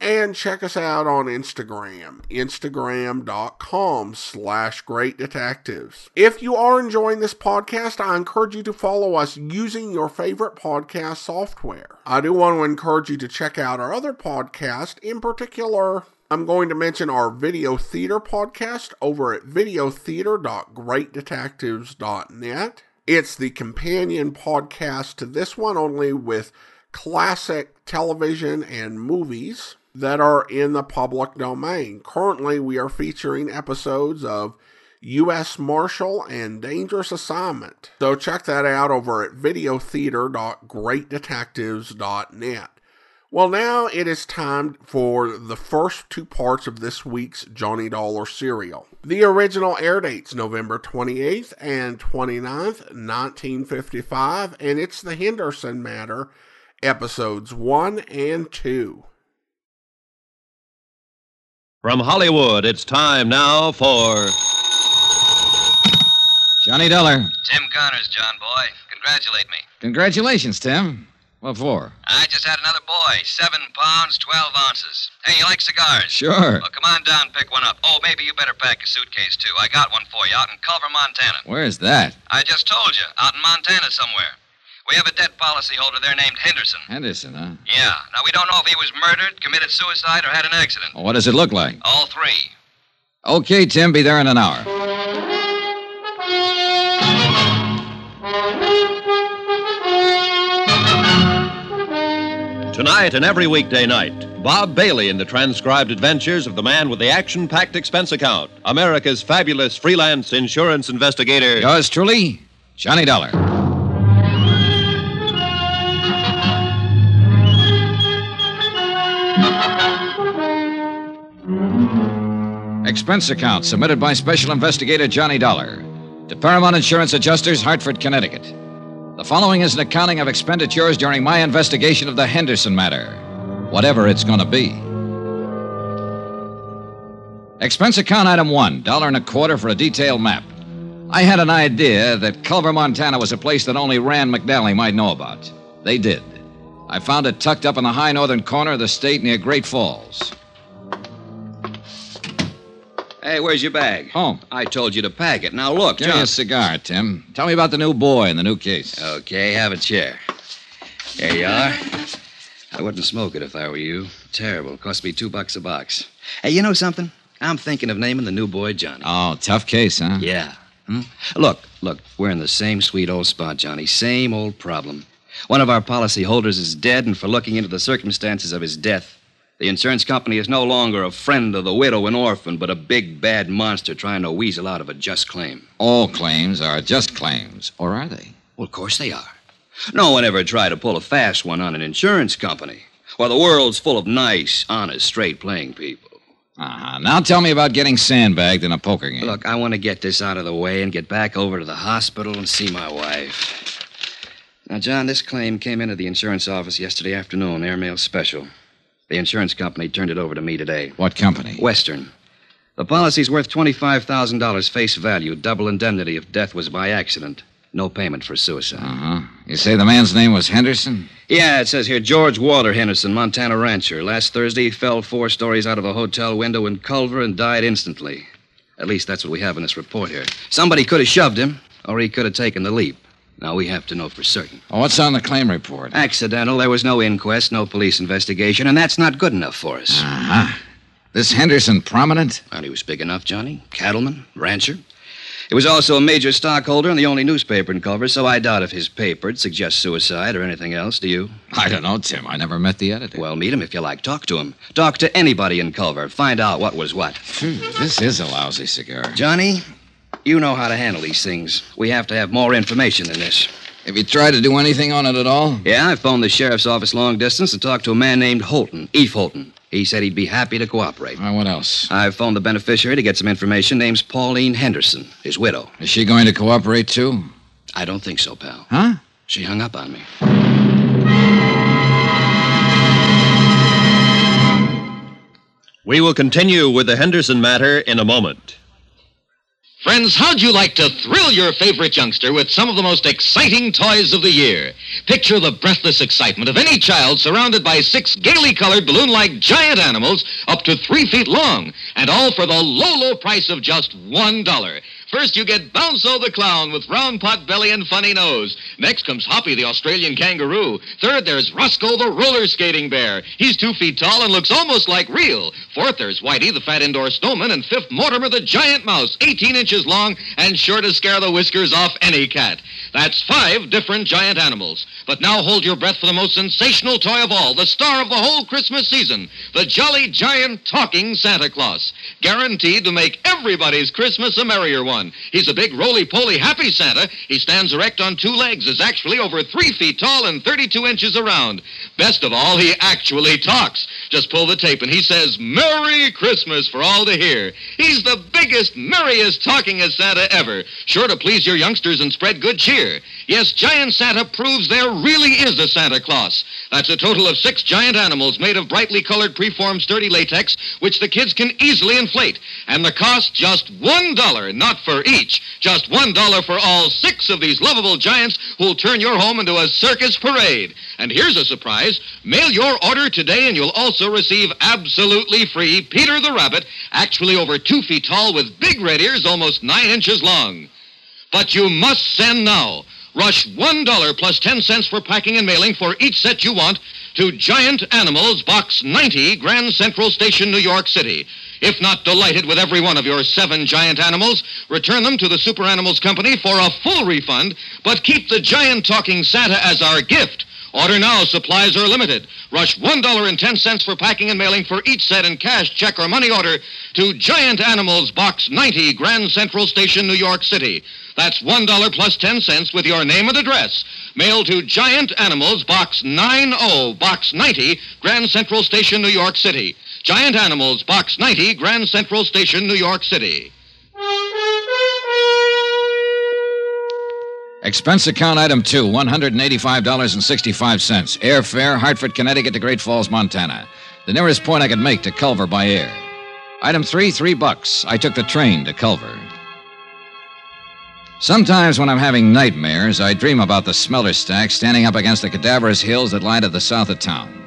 and check us out on Instagram, instagram.com slash great detectives. If you are enjoying this podcast, I encourage you to follow us using your favorite podcast software. I do want to encourage you to check out our other podcast, in particular, I'm going to mention our video theater podcast over at videotheater.greatdetectives.net. It's the companion podcast to this one, only with classic television and movies that are in the public domain. Currently, we are featuring episodes of U.S. Marshal and Dangerous Assignment. So check that out over at videotheater.greatdetectives.net. Well, now it is time for the first two parts of this week's Johnny Dollar serial. The original air dates November 28th and 29th, 1955, and it's the Henderson Matter, episodes 1 and 2. From Hollywood, it's time now for. Johnny Dollar. Tim Connors, John boy. Congratulate me. Congratulations, Tim. What for? I just had another boy. Seven pounds, twelve ounces. Hey, you like cigars? Sure. Well, come on down, pick one up. Oh, maybe you better pack a suitcase, too. I got one for you out in Culver, Montana. Where's that? I just told you, out in Montana somewhere. We have a debt policyholder there named Henderson. Henderson, huh? Yeah. Now, we don't know if he was murdered, committed suicide, or had an accident. Well, what does it look like? All three. Okay, Tim, be there in an hour. Tonight and every weekday night, Bob Bailey in the transcribed adventures of the man with the action packed expense account, America's fabulous freelance insurance investigator. Yours truly, Johnny Dollar. Expense account submitted by Special Investigator Johnny Dollar to Paramount Insurance Adjusters, Hartford, Connecticut. The following is an accounting of expenditures during my investigation of the Henderson matter, whatever it's going to be. Expense account item one, dollar and a quarter for a detailed map. I had an idea that Culver, Montana was a place that only Rand McNally might know about. They did. I found it tucked up in the high northern corner of the state near Great Falls. Hey, where's your bag? Home. I told you to pack it. Now look, Give me a cigar, Tim. Tell me about the new boy and the new case. Okay, have a chair. There you are. I wouldn't smoke it if I were you. Terrible. Cost me two bucks a box. Hey, you know something? I'm thinking of naming the new boy Johnny. Oh, tough case, huh? Yeah. Hmm? Look, look, we're in the same sweet old spot, Johnny. Same old problem. One of our policy holders is dead, and for looking into the circumstances of his death, the insurance company is no longer a friend of the widow and orphan, but a big bad monster trying to weasel out of a just claim. All claims are just claims, or are they? Well, of course they are. No one ever tried to pull a fast one on an insurance company. Well, the world's full of nice, honest, straight playing people. Uh-huh. Now tell me about getting sandbagged in a poker game. Look, I want to get this out of the way and get back over to the hospital and see my wife. Now, John, this claim came into the insurance office yesterday afternoon, airmail special. The insurance company turned it over to me today. What company? Western. The policy's worth $25,000 face value, double indemnity if death was by accident. No payment for suicide. Uh-huh. You say the man's name was Henderson? Yeah, it says here George Walter Henderson, Montana rancher. Last Thursday, he fell four stories out of a hotel window in Culver and died instantly. At least that's what we have in this report here. Somebody could have shoved him, or he could have taken the leap. Now we have to know for certain. Oh, what's on the claim report? Accidental. There was no inquest, no police investigation, and that's not good enough for us. Uh-huh. This Henderson prominent? Well, he was big enough, Johnny. Cattleman, rancher. He was also a major stockholder in the only newspaper in Culver, so I doubt if his paper'd suggest suicide or anything else, do you? I don't know, Tim. I never met the editor. Well, meet him if you like. Talk to him. Talk to anybody in Culver. Find out what was what. Phew, this is a lousy cigar. Johnny, you know how to handle these things. We have to have more information than this. Have you tried to do anything on it at all? Yeah, I phoned the sheriff's office long distance and talked to a man named Holton, Eve Holton. He said he'd be happy to cooperate. All right, what else? I phoned the beneficiary to get some information. Name's Pauline Henderson, his widow. Is she going to cooperate too? I don't think so, pal. Huh? She hung up on me. We will continue with the Henderson matter in a moment. Friends, how'd you like to thrill your favorite youngster with some of the most exciting toys of the year? Picture the breathless excitement of any child surrounded by six gaily colored balloon like giant animals up to three feet long, and all for the low, low price of just one dollar. First, you get Bounzo the clown with round pot belly and funny nose. Next comes Hoppy the Australian kangaroo. Third, there's Roscoe the roller skating bear. He's two feet tall and looks almost like real. Fourth, there's Whitey the fat indoor snowman. And fifth, Mortimer the giant mouse, 18 inches long and sure to scare the whiskers off any cat. That's five different giant animals. But now hold your breath for the most sensational toy of all, the star of the whole Christmas season, the jolly giant talking Santa Claus. Guaranteed to make everybody's Christmas a merrier one. He's a big roly-poly happy Santa. He stands erect on two legs, is actually over three feet tall and 32 inches around. Best of all, he actually talks. Just pull the tape and he says, Merry Christmas for all to hear. He's the biggest, merriest talkingest Santa ever. Sure to please your youngsters and spread good cheer. Yes, Giant Santa proves there really is a Santa Claus. That's a total of six giant animals made of brightly colored preformed sturdy latex, which the kids can easily inflate. And the cost just one dollar, not for each. Just one dollar for all six of these lovable giants who'll turn your home into a circus parade. And here's a surprise. Mail your order today and you'll also receive absolutely free Peter the Rabbit, actually over two feet tall with big red ears almost nine inches long. But you must send now. Rush $1 plus 10 cents for packing and mailing for each set you want to Giant Animals, Box 90, Grand Central Station, New York City. If not delighted with every one of your seven giant animals, return them to the Super Animals Company for a full refund, but keep the giant talking Santa as our gift. Order now. Supplies are limited. Rush $1.10 for packing and mailing for each set in cash, check, or money order to Giant Animals, Box 90, Grand Central Station, New York City. That's $1 plus 10 cents with your name and address. Mail to Giant Animals, Box 90, Box 90, Grand Central Station, New York City. Giant Animals, Box 90, Grand Central Station, New York City. Expense account item two, $185.65. Airfare, Hartford, Connecticut to Great Falls, Montana. The nearest point I could make to Culver by air. Item three, three bucks. I took the train to Culver. Sometimes when I'm having nightmares, I dream about the smelter stack standing up against the cadaverous hills that lie to the south of town.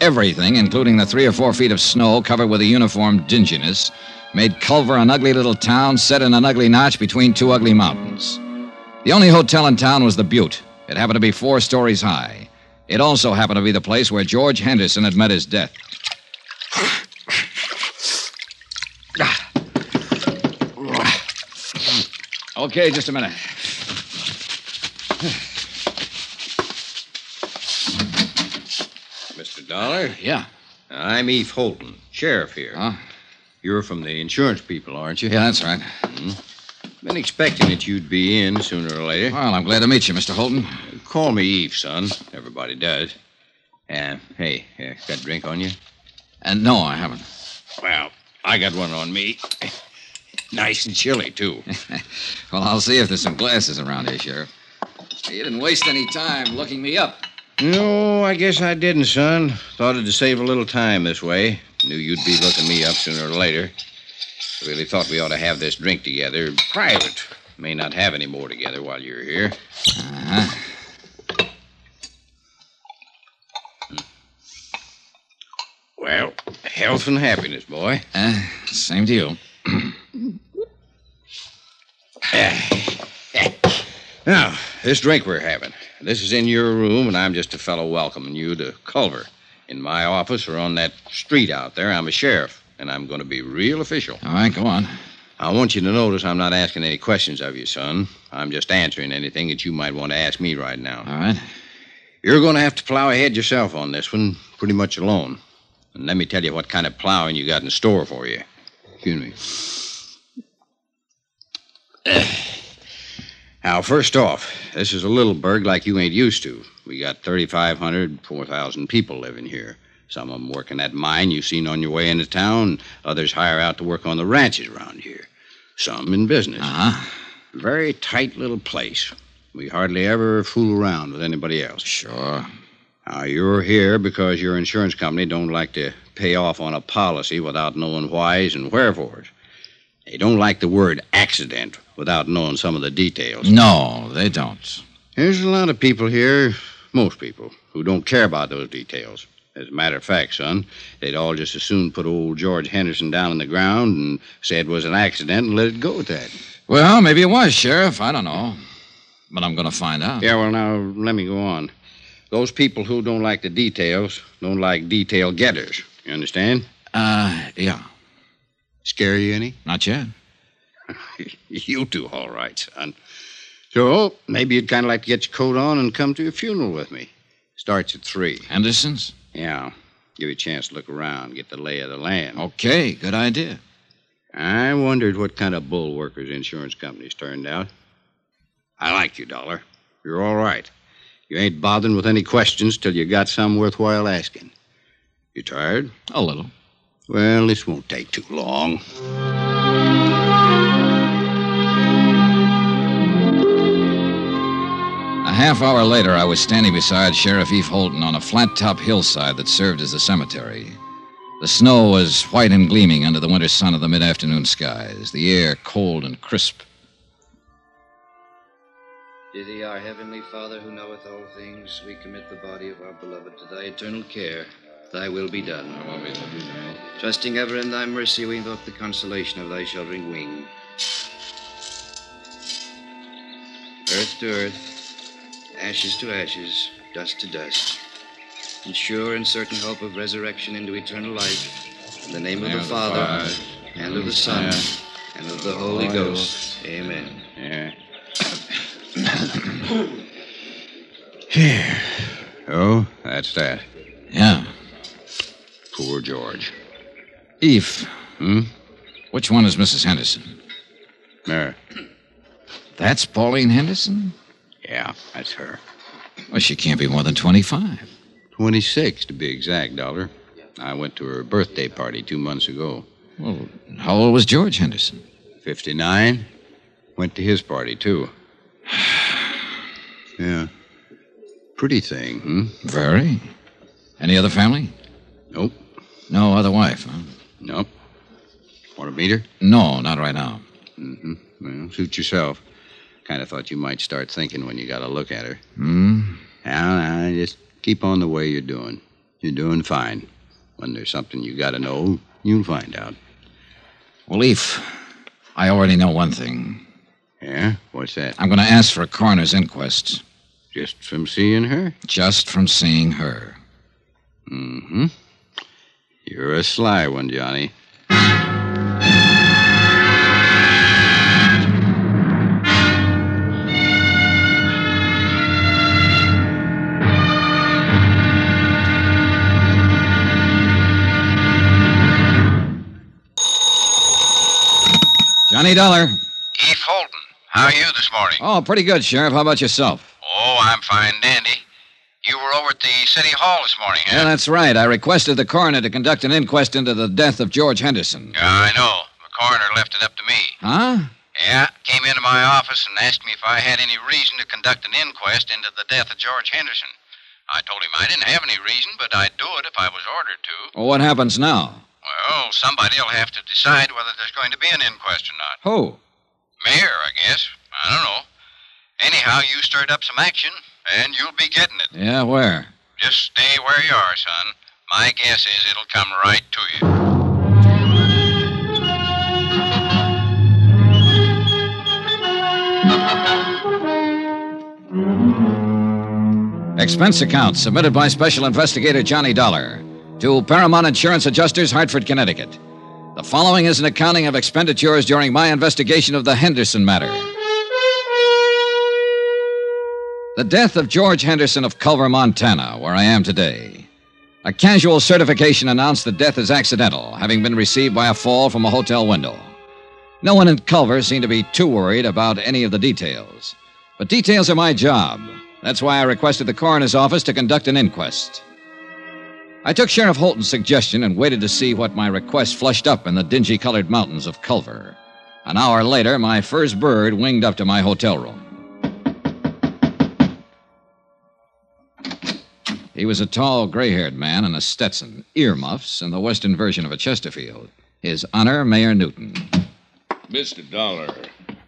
Everything, including the three or four feet of snow covered with a uniform dinginess, made Culver an ugly little town set in an ugly notch between two ugly mountains. The only hotel in town was the Butte. It happened to be four stories high. It also happened to be the place where George Henderson had met his death. Okay, just a minute. Dollar? Yeah. I'm Eve Holton, sheriff here. Huh? You're from the insurance people, aren't you? Yeah, that's right. Been expecting that you'd be in sooner or later. Well, I'm glad to meet you, Mr. Holton. Call me Eve, son. Everybody does. Uh, hey, uh, got a drink on you? And no, I haven't. Well, I got one on me. Nice and chilly, too. Well, I'll see if there's some glasses around here, Sheriff. You didn't waste any time looking me up. No, I guess I didn't, son. Thought it'd save a little time this way. Knew you'd be looking me up sooner or later. Really thought we ought to have this drink together, private. May not have any more together while you're here. Uh-huh. Well, health and happiness, boy. Uh, same to you. Now, this drink we're having. This is in your room, and I'm just a fellow welcoming you to Culver. In my office or on that street out there, I'm a sheriff, and I'm going to be real official. All right, go on. I want you to notice I'm not asking any questions of you, son. I'm just answering anything that you might want to ask me right now. All right. You're going to have to plow ahead yourself on this one, pretty much alone. And let me tell you what kind of plowing you got in store for you. Excuse me. Now, first off, this is a little burg like you ain't used to. We got 3,500, 4,000 people living here. Some of them working that mine you seen on your way into town. Others hire out to work on the ranches around here. Some in business. Uh-huh. Very tight little place. We hardly ever fool around with anybody else. Sure. Now, you're here because your insurance company don't like to pay off on a policy without knowing whys and wherefores. They don't like the word accident without knowing some of the details. No, they don't. There's a lot of people here, most people, who don't care about those details. As a matter of fact, son, they'd all just as soon put old George Henderson down on the ground and say it was an accident and let it go at that. Well, maybe it was, Sheriff. I don't know. But I'm going to find out. Yeah, well, now, let me go on. Those people who don't like the details don't like detail getters. You understand? Uh, yeah. Scare you any? Not yet. you do all right, son. So, maybe you'd kind of like to get your coat on and come to a funeral with me. Starts at three. Henderson's? Yeah. Give you a chance to look around, get the lay of the land. Okay, good idea. I wondered what kind of bull workers insurance companies turned out. I like you, Dollar. You're all right. You ain't bothering with any questions till you got some worthwhile asking. You tired? A little. Well, this won't take too long. Half hour later, I was standing beside Sheriff Eve Holton on a flat top hillside that served as a cemetery. The snow was white and gleaming under the winter sun of the mid afternoon skies, the air cold and crisp. To thee, our heavenly Father, who knoweth all things, we commit the body of our beloved to thy eternal care. Thy will be done. Trusting ever in thy mercy, we invoke the consolation of thy sheltering wing. Earth to earth, ashes to ashes, dust to dust. In sure and certain hope of resurrection into eternal life, in the name of the Father, and of the Son, and of the Holy Ghost. Amen. Yeah. Here. Oh, that's that. Yeah. Poor George. Eve, Hmm? which one is Mrs. Henderson? There. That's Pauline Henderson? Yeah, that's her. Well, she can't be more than 25. 26, to be exact, Dollar. I went to her birthday party two months ago. Well, how old was George Henderson? 59. Went to his party, too. yeah. Pretty thing, hmm? Very. Any other family? Nope. No other wife, huh? Nope. Want to meet her? No, not right now. Mm-hmm. Well, suit yourself. Kind of thought you might start thinking when you got a look at her. Hmm? Now, now, just keep on the way you're doing. You're doing fine. When there's something you got to know, you'll find out. Well, Eve, I already know one thing. Yeah? What's that? I'm going to ask for a coroner's inquest Just from seeing her? just from seeing her. Mm-hmm. You're a sly one, Johnny. Johnny Dollar. Eve Holton, how are you this morning? Oh, pretty good, Sheriff. How about yourself? Oh, I'm fine, dandy. You were over at the city hall this morning, huh? Yeah, that's right. I requested the coroner to conduct an inquest into the death of George Henderson. Yeah, I know. The coroner left it up to me. Huh? Yeah, came into my office and asked me if I had any reason to conduct an inquest into the death of George Henderson. I told him I didn't have any reason, but I'd do it if I was ordered to. Well, what happens now? Well, somebody'll have to decide whether there's going to be an inquest or not. Who? Mayor, I guess. I don't know. Anyhow, you stirred up some action, and you'll be getting it. Yeah, where? Just stay where you are, son. My guess is it'll come right to you. Expense account submitted by Special Investigator Johnny Dollar to Paramount Insurance Adjusters, Hartford, Connecticut. The following is an accounting of expenditures during my investigation of the Henderson matter. The death of George Henderson of Culver, Montana, where I am today. A casual certification announced the death is accidental, having been received by a fall from a hotel window. No one in Culver seemed to be too worried about any of the details. But details are my job. That's why I requested the coroner's office to conduct an inquest. I took Sheriff Holton's suggestion and waited to see what my request flushed up in the dingy colored mountains of Culver. An hour later, my first bird winged up to my hotel room. He was a tall, gray haired man in a Stetson, earmuffs, and the western version of a Chesterfield. His Honor, Mayor Newton. Mr. Dollar,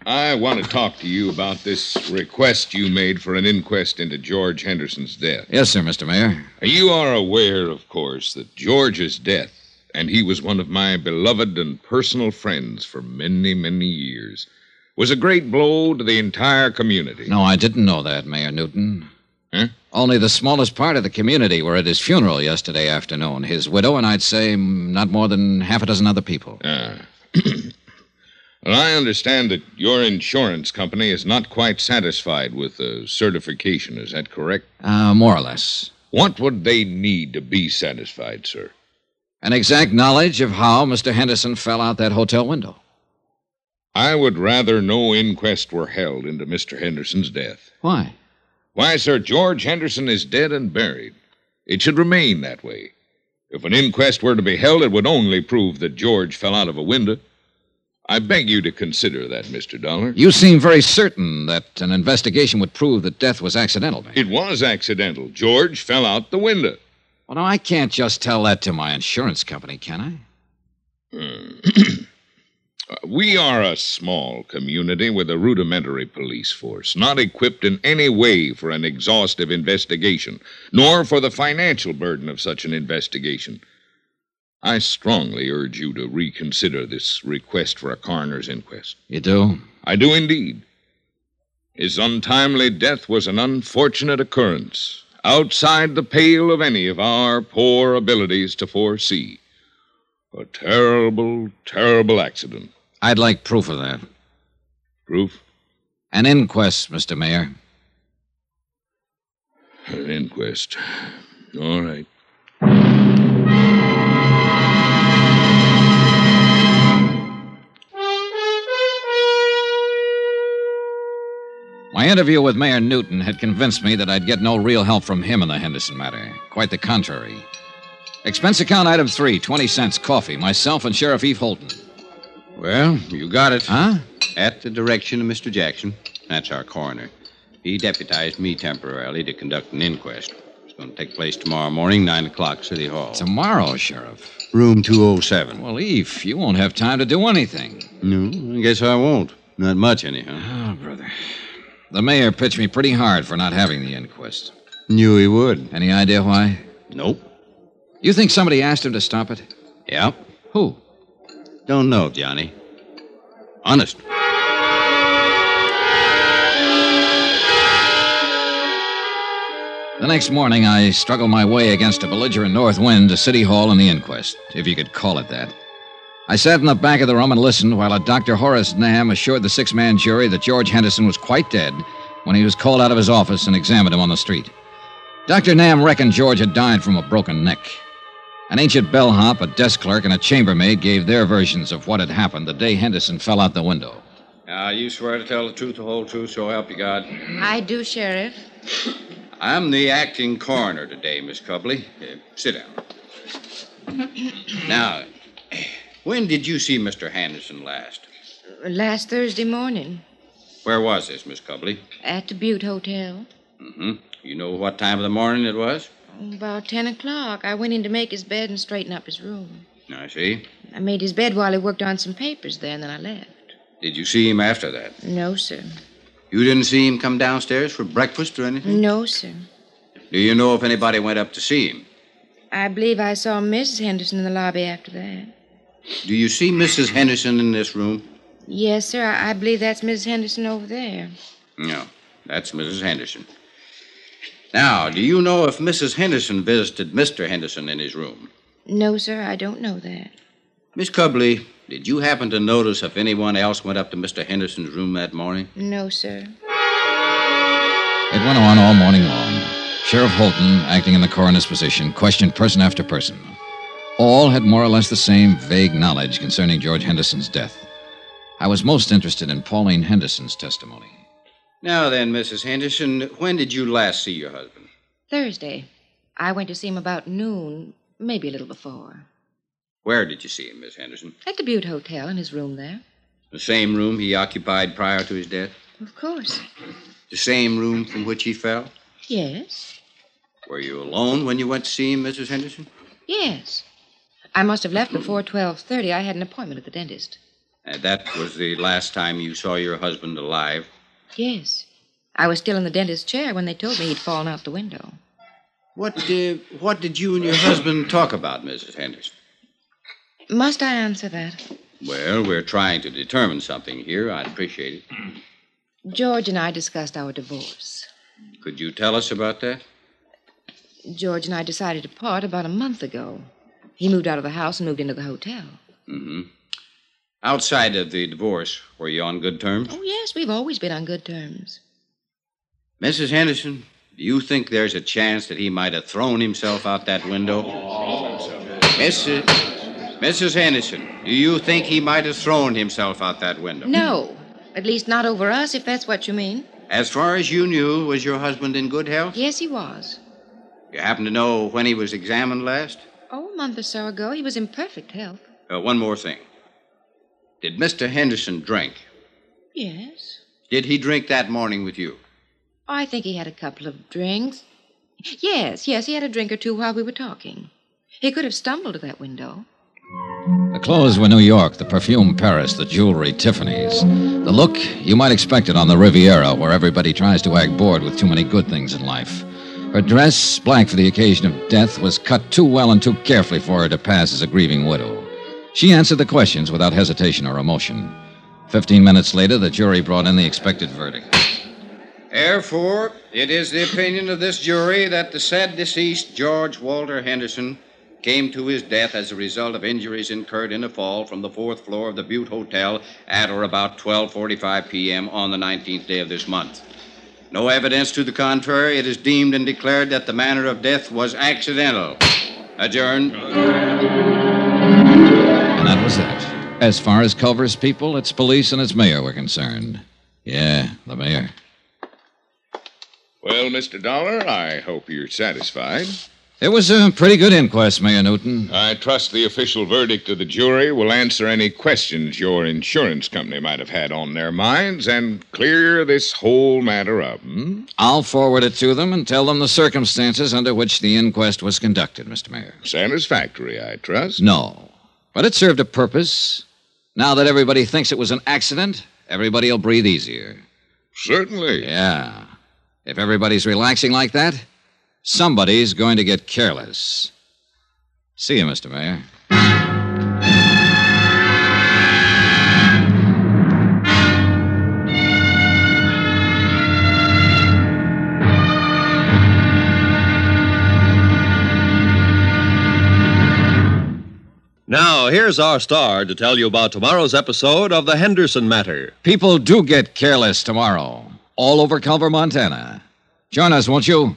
I want to talk to you about this request you made for an inquest into George Henderson's death. Yes, sir, Mr. Mayor. You are aware, of course, that George's death, and he was one of my beloved and personal friends for many, many years, was a great blow to the entire community. No, I didn't know that, Mayor Newton. Huh? Only the smallest part of the community were at his funeral yesterday afternoon. His widow and I'd say mm, not more than half a dozen other people. Ah. well, I understand that your insurance company is not quite satisfied with the certification. Is that correct? Uh, more or less. What would they need to be satisfied, sir? An exact knowledge of how Mr. Henderson fell out that hotel window. I would rather no inquest were held into Mr. Henderson's death. Why? Why, sir, George Henderson is dead and buried. It should remain that way. If an inquest were to be held, it would only prove that George fell out of a window. I beg you to consider that, Mr. Dollar. You seem very certain that an investigation would prove that death was accidental, It was accidental. George fell out the window. Well, no, I can't just tell that to my insurance company, can I? Hmm. Uh, we are a small community with a rudimentary police force, not equipped in any way for an exhaustive investigation, nor for the financial burden of such an investigation. I strongly urge you to reconsider this request for a coroner's inquest. You do? I do indeed. His untimely death was an unfortunate occurrence, outside the pale of any of our poor abilities to foresee. A terrible, terrible accident. I'd like proof of that. Proof? An inquest, Mr. Mayor. An inquest. All right. My interview with Mayor Newton had convinced me that I'd get no real help from him in the Henderson matter. Quite the contrary. Expense account item three, 20 cents coffee. Myself and Sheriff Eve Holton. Well, you got it. Huh? At the direction of Mr. Jackson. That's our coroner. He deputized me temporarily to conduct an inquest. It's going to take place tomorrow morning, 9 o'clock, City Hall. Tomorrow, Sheriff. Room 207. Well, Eve, you won't have time to do anything. No, I guess I won't. Not much, anyhow. Oh, brother. The mayor pitched me pretty hard for not having the inquest. Knew he would. Any idea why? Nope. You think somebody asked him to stop it? Yep. Who? Don't know, Johnny. Honest. The next morning, I struggled my way against a belligerent north wind to City Hall and the inquest, if you could call it that. I sat in the back of the room and listened while a Dr. Horace Nam assured the six man jury that George Henderson was quite dead when he was called out of his office and examined him on the street. Dr. Nam reckoned George had died from a broken neck. An ancient bellhop, a desk clerk, and a chambermaid gave their versions of what had happened the day Henderson fell out the window. Now, you swear to tell the truth, the whole truth, so help you God. I do, Sheriff. I'm the acting coroner today, Miss Cubley. Uh, sit down. now, when did you see Mr. Henderson last? Last Thursday morning Where was this, Miss Cubley? at the Butte Hotel. Mm-hmm. You know what time of the morning it was? About 10 o'clock, I went in to make his bed and straighten up his room. I see. I made his bed while he worked on some papers there, and then I left. Did you see him after that? No, sir. You didn't see him come downstairs for breakfast or anything? No, sir. Do you know if anybody went up to see him? I believe I saw Mrs. Henderson in the lobby after that. Do you see Mrs. Henderson in this room? Yes, sir. I, I believe that's Mrs. Henderson over there. No, that's Mrs. Henderson. Now, do you know if Mrs. Henderson visited Mr. Henderson in his room? No, sir. I don't know that. Miss Cubley, did you happen to notice if anyone else went up to Mr. Henderson's room that morning? No, sir. It went on all morning long. Sheriff Holton, acting in the coroner's position, questioned person after person. All had more or less the same vague knowledge concerning George Henderson's death. I was most interested in Pauline Henderson's testimony. Now then, Mrs. Henderson, when did you last see your husband? Thursday. I went to see him about noon, maybe a little before. Where did you see him, Miss Henderson? At the Butte Hotel, in his room there. The same room he occupied prior to his death? Of course. The same room from which he fell? Yes. Were you alone when you went to see him, Mrs. Henderson? Yes. I must have left before 12.30. I had an appointment at the dentist. And that was the last time you saw your husband alive? Yes. I was still in the dentist's chair when they told me he'd fallen out the window. What, uh, what did you and your husband talk about, Mrs. Henderson? Must I answer that? Well, we're trying to determine something here. I'd appreciate it. George and I discussed our divorce. Could you tell us about that? George and I decided to part about a month ago. He moved out of the house and moved into the hotel. Mm-hmm. Outside of the divorce, were you on good terms? Oh, yes, we've always been on good terms. Mrs. Henderson, do you think there's a chance that he might have thrown himself out that window? Mrs. Mrs. Henderson, do you think he might have thrown himself out that window? No. At least not over us, if that's what you mean. As far as you knew, was your husband in good health? Yes, he was. You happen to know when he was examined last? A month or so ago. He was in perfect health. Uh, one more thing. Did Mr. Henderson drink? Yes. Did he drink that morning with you? I think he had a couple of drinks. Yes, yes, he had a drink or two while we were talking. He could have stumbled to that window. The clothes were New York, the perfume Paris, the jewelry Tiffany's. The look, you might expect it on the Riviera, where everybody tries to act bored with too many good things in life. Her dress, black for the occasion of death, was cut too well and too carefully for her to pass as a grieving widow. She answered the questions without hesitation or emotion. Fifteen minutes later, the jury brought in the expected verdict. Therefore, it is the opinion of this jury that the said deceased, George Walter Henderson, came to his death as a result of injuries incurred in a fall from the fourth floor of the Butte Hotel at or about 12:45 p.m. on the 19th day of this month. No evidence to the contrary. It is deemed and declared that the manner of death was accidental. Adjourned. And that was it. As far as Culver's people, its police, and its mayor were concerned. Yeah, the mayor. Well, Mr. Dollar, I hope you're satisfied. It was a pretty good inquest, Mayor Newton. I trust the official verdict of the jury will answer any questions your insurance company might have had on their minds and clear this whole matter up. Hmm? I'll forward it to them and tell them the circumstances under which the inquest was conducted, Mr. Mayor. Satisfactory, I trust. No. But it served a purpose. Now that everybody thinks it was an accident, everybody will breathe easier. Certainly. Yeah. If everybody's relaxing like that, somebody's going to get careless. See you, Mr. Mayor. Now, here's our star to tell you about tomorrow's episode of The Henderson Matter. People do get careless tomorrow, all over Culver, Montana. Join us, won't you?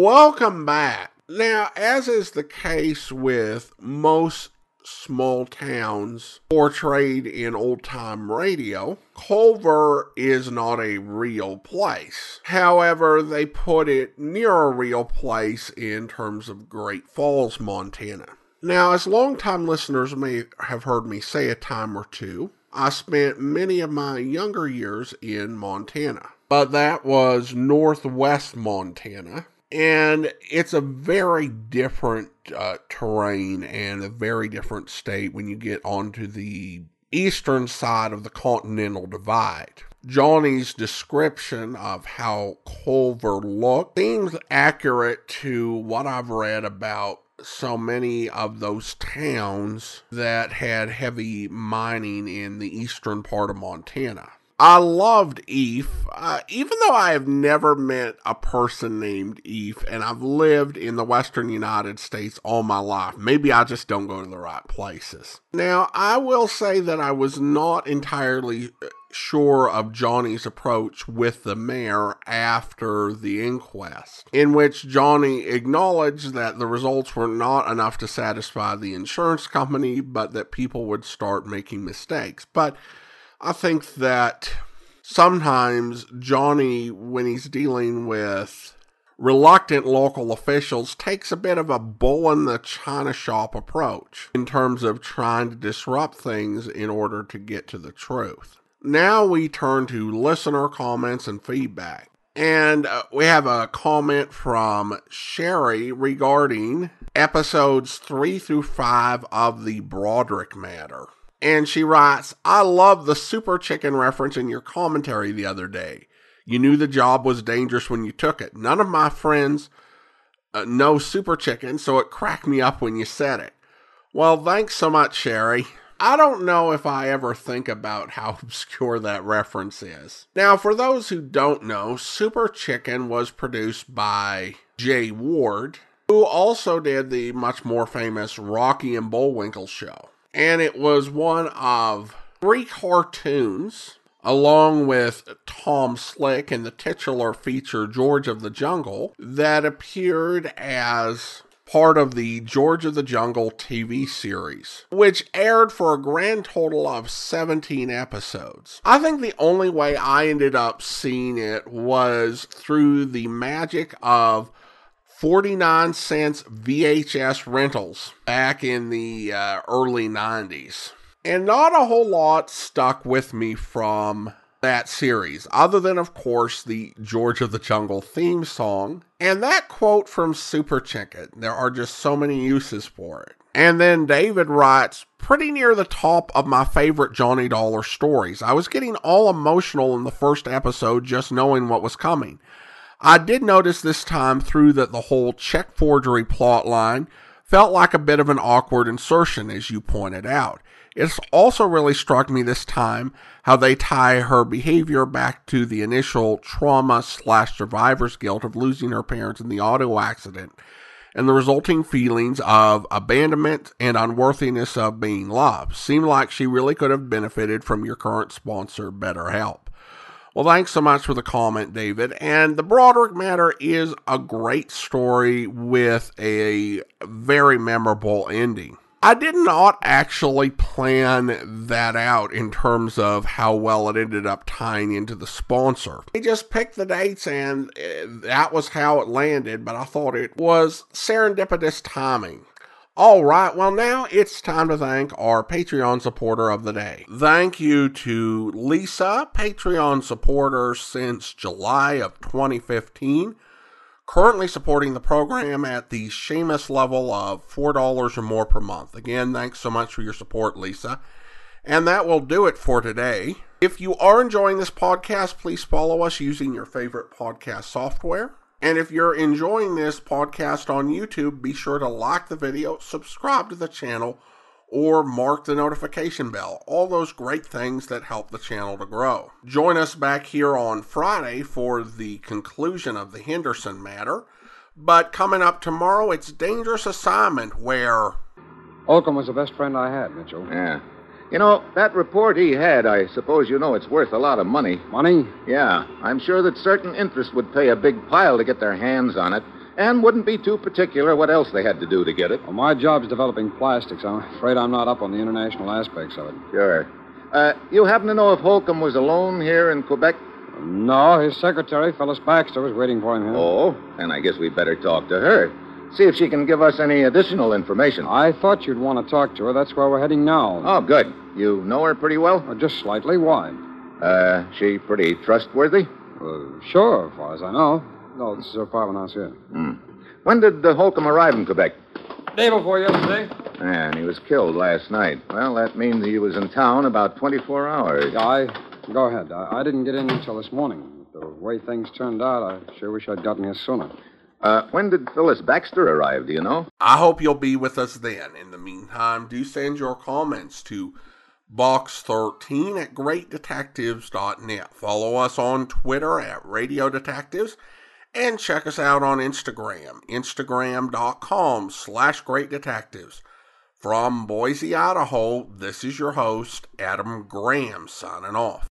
Welcome back. Now, as is the case with most small towns portrayed in old time radio, Culver is not a real place. However, they put it near a real place in terms of Great Falls, Montana. Now, as longtime listeners may have heard me say a time or two, I spent many of my younger years in Montana. But that was northwest Montana, and it's a very different uh, terrain and a very different state when you get onto the eastern side of the continental divide. Johnny's description of how Culver looked seems accurate to what I've read about so many of those towns that had heavy mining in the eastern part of Montana. I loved Eve, uh, even though I have never met a person named Eve, and I've lived in the western United States all my life. Maybe I just don't go to the right places. Now, I will say that I was not entirely uh, sure of Johnny's approach with the mayor after the inquest, in which Johnny acknowledged that the results were not enough to satisfy the insurance company, but that people would start making mistakes. But I think that sometimes Johnny, when he's dealing with reluctant local officials, takes a bit of a bull in the china shop approach in terms of trying to disrupt things in order to get to the truth. Now we turn to listener comments and feedback. And uh, we have a comment from Sherry regarding episodes three through five of the Broderick matter. And she writes, I love the super chicken reference in your commentary the other day. You knew the job was dangerous when you took it. None of my friends uh, know super chicken, so it cracked me up when you said it. Well, thanks so much, Sherry. I don't know if I ever think about how obscure that reference is. Now, for those who don't know, Super Chicken was produced by Jay Ward, who also did the much more famous Rocky and Bullwinkle show and it was one of three cartoons along with Tom Slick and the titular feature George of the Jungle that appeared as part of the George of the Jungle TV series, which aired for a grand total of 17 episodes. I think the only way I ended up seeing it was through the magic of 49 cents VHS rentals back in the uh, early 90s. And not a whole lot stuck with me from that series, other than, of course, the George of the Jungle theme song and that quote from Super Chicken. There are just so many uses for it. And then David writes, pretty near the top of my favorite Johnny Dollar stories. I was getting all emotional in the first episode just knowing what was coming. I did notice this time through that the whole check forgery plot line felt like a bit of an awkward insertion, as you pointed out. It's also really struck me this time how they tie her behavior back to the initial trauma slash survivor's guilt of losing her parents in the auto accident and the resulting feelings of abandonment and unworthiness of being loved. Seemed like she really could have benefited from your current sponsor, BetterHelp. Well, thanks so much for the comment, David. And the Broderick matter is a great story with a very memorable ending. I did not actually plan that out in terms of how well it ended up tying into the sponsor. He just picked the dates and eh, that was how it landed, but I thought it was serendipitous timing. All right, well, now it's time to thank our Patreon supporter of the day. Thank you to Lisa, Patreon supporter since July of 2015, currently supporting the program at the Seamus level of $4 or more per month. Again, thanks so much for your support, Lisa. And that will do it for today. If you are enjoying this podcast, please follow us using your favorite podcast software. And if you're enjoying this podcast on YouTube, be sure to like the video, subscribe to the channel, or mark the notification bell. All those great things that help the channel to grow. Join us back here on Friday for the conclusion of the Henderson matter. But coming up tomorrow, it's Dangerous Assignment, where. Holcomb was the best friend I had, Mitchell. Yeah. You know, that report he had, I suppose you know it's worth a lot of money. Money? Yeah. I'm sure that certain interests would pay a big pile to get their hands on it, and wouldn't be too particular what else they had to do to get it. Well, my job's developing plastics. I'm afraid I'm not up on the international aspects of it. Sure. Uh, you happen to know if Holcomb was alone here in Quebec? No, his secretary, Phyllis Baxter, was waiting for him here. Oh, then I guess we'd better talk to her. See if she can give us any additional information. I thought you'd want to talk to her. That's where we're heading now. Oh, good. You know her pretty well? Uh, just slightly. Why? Uh, she pretty trustworthy? Uh, sure, as far as I know. No, this is her apartment house here. Hmm. When did uh, Holcomb arrive in Quebec? Day before yesterday. And he was killed last night. Well, that means he was in town about 24 hours. Yeah, I. Go ahead. I, I didn't get in until this morning. The way things turned out, I sure wish I'd gotten here sooner. Uh, when did Phyllis Baxter arrive, do you know? I hope you'll be with us then. In the meantime, do send your comments to box13 at greatdetectives.net. Follow us on Twitter at Radio Detectives and check us out on Instagram, instagram.com slash greatdetectives. From Boise, Idaho, this is your host, Adam Graham, signing off.